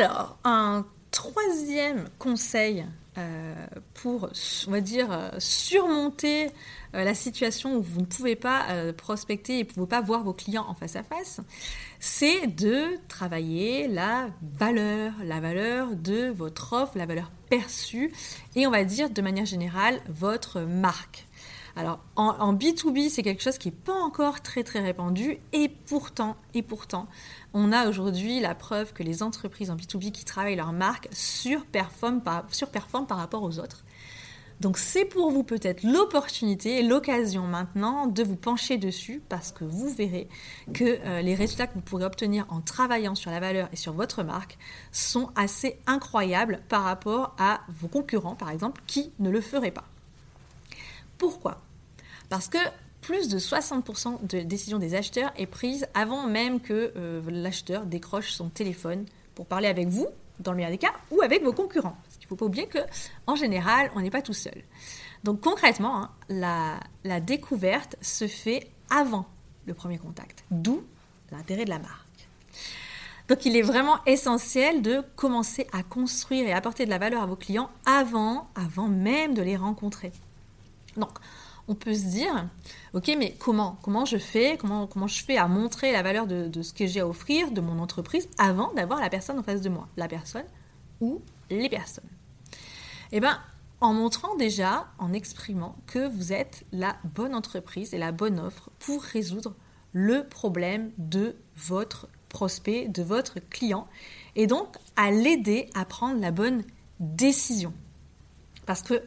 Alors, un troisième conseil euh, pour, on va dire, euh, surmonter euh, la situation où vous ne pouvez pas prospecter et ne pouvez pas voir vos clients en face à face, c'est de travailler la valeur, la valeur de votre offre, la valeur perçue et on va dire de manière générale votre marque. Alors en, B2B, c'est quelque chose qui n'est pas encore très très répandu et pourtant, et pourtant, on a aujourd'hui la preuve que les entreprises en B2B qui travaillent leur marque surperforment par, rapport aux autres. Donc c'est pour vous peut-être l'opportunité, l'occasion maintenant de vous pencher dessus parce que vous verrez que euh, les résultats que vous pourrez obtenir en travaillant sur la valeur et sur votre marque sont assez incroyables par rapport à vos concurrents par exemple qui ne le feraient pas. Pourquoi? Parce que plus de 60% de décision des acheteurs est prise avant même que euh, l'acheteur décroche son téléphone pour parler avec vous, dans le meilleur des cas, ou avec vos concurrents. Il ne faut pas oublier que, en général, on n'est pas tout seul. Donc concrètement, hein, la, découverte se fait avant le premier contact, d'où l'intérêt de la marque. Donc il est vraiment essentiel de commencer à construire et apporter de la valeur à vos clients avant même de les rencontrer. Donc, on peut se dire, ok, mais comment Comment je fais comment, je fais à montrer la valeur de, ce que j'ai à offrir, de mon entreprise, avant d'avoir la personne en face de moi La personne ou les personnes Eh bien, en montrant déjà, en exprimant que vous êtes la bonne entreprise et la bonne offre pour résoudre le problème de votre prospect, de votre client, et donc à l'aider à prendre la bonne décision. Parce que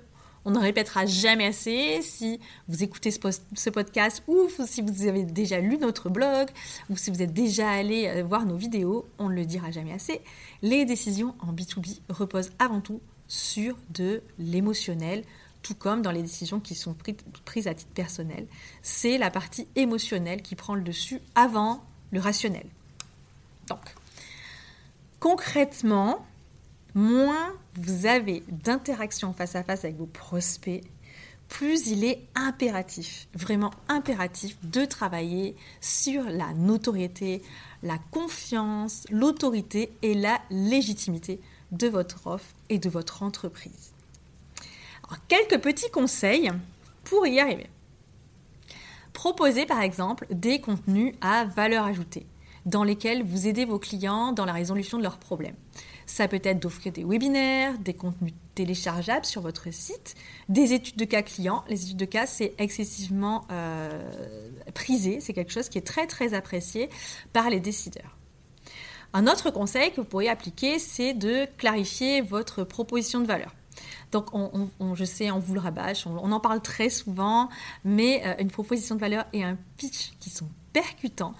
on ne répétera jamais assez. Si vous écoutez ce, podcast ou si vous avez déjà lu notre blog ou si vous êtes déjà allé euh, voir nos vidéos, on ne le dira jamais assez. Les décisions en B2B reposent avant tout sur de l'émotionnel, tout comme dans les décisions qui sont prises à titre personnel. C'est la partie émotionnelle qui prend le dessus avant le rationnel. Donc, concrètement, moins vous avez d'interactions face à face avec vos prospects, plus il est impératif, vraiment impératif de travailler sur la notoriété, la confiance, l'autorité et la légitimité de votre offre et de votre entreprise. quelques petits conseils pour y arriver. Proposez par exemple des contenus à valeur ajoutée dans lesquels vous aidez vos clients dans la résolution de leurs problèmes. Ça peut être d'offrir des webinaires, des contenus téléchargeables sur votre site, des études de cas clients. Les études de cas, c'est excessivement euh, prisé, c'est quelque chose qui est très très apprécié par les décideurs. Un autre conseil que vous pourriez appliquer, c'est de clarifier votre proposition de valeur. Donc, on, je sais, on vous le rabâche, on, en parle très souvent, mais euh, une proposition de valeur et un pitch qui sont percutants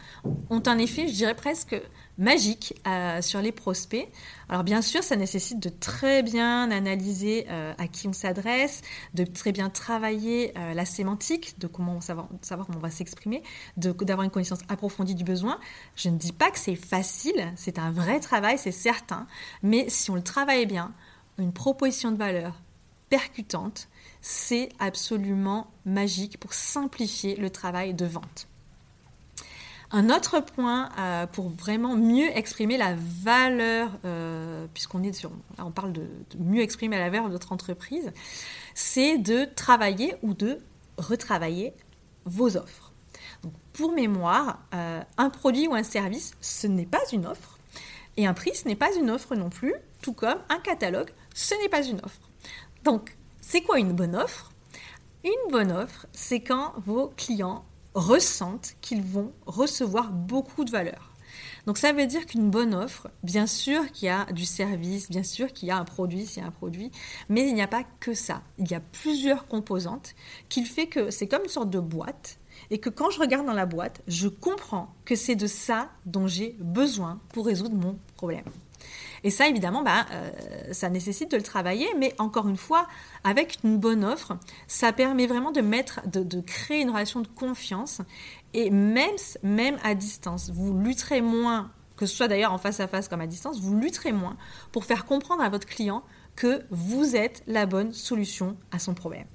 ont un effet, je dirais presque magique euh, sur les prospects. Alors bien sûr, ça nécessite de très bien analyser euh, à qui on s'adresse, de très bien travailler euh, la sémantique, de comment savoir, savoir comment on va s'exprimer, d'avoir une connaissance approfondie du besoin. Je ne dis pas que c'est facile, c'est un vrai travail, c'est certain, mais si on le travaille bien, une proposition de valeur percutante, c'est absolument magique pour simplifier le travail de vente. Un autre point euh, pour vraiment mieux exprimer la valeur, euh, puisqu'on est sur, on parle de, mieux exprimer la valeur de notre entreprise, c'est de travailler ou de retravailler vos offres. pour mémoire, euh, un produit ou un service, ce n'est pas une offre, et un prix, ce n'est pas une offre non plus, tout comme un catalogue, ce n'est pas une offre. Donc, c'est quoi une bonne offre? Une bonne offre, c'est quand vos clients ressentent qu'ils vont recevoir beaucoup de valeur. Donc ça veut dire qu'une bonne offre, bien sûr qu'il y a du service, bien sûr qu'il y a un produit, s'il un produit, mais il n'y a pas que ça. Il y a plusieurs composantes qui fait que c'est comme une sorte de boîte et que quand je regarde dans la boîte, je comprends que c'est de ça dont j'ai besoin pour résoudre mon problème. Et ça, évidemment, bah, euh, ça nécessite de le travailler, mais encore une fois, avec une bonne offre, ça permet vraiment de mettre, de, créer une relation de confiance. Et même, même à distance, vous lutterez moins, que ce soit d'ailleurs en face à face comme à distance, vous lutterez moins pour faire comprendre à votre client que vous êtes la bonne solution à son problème.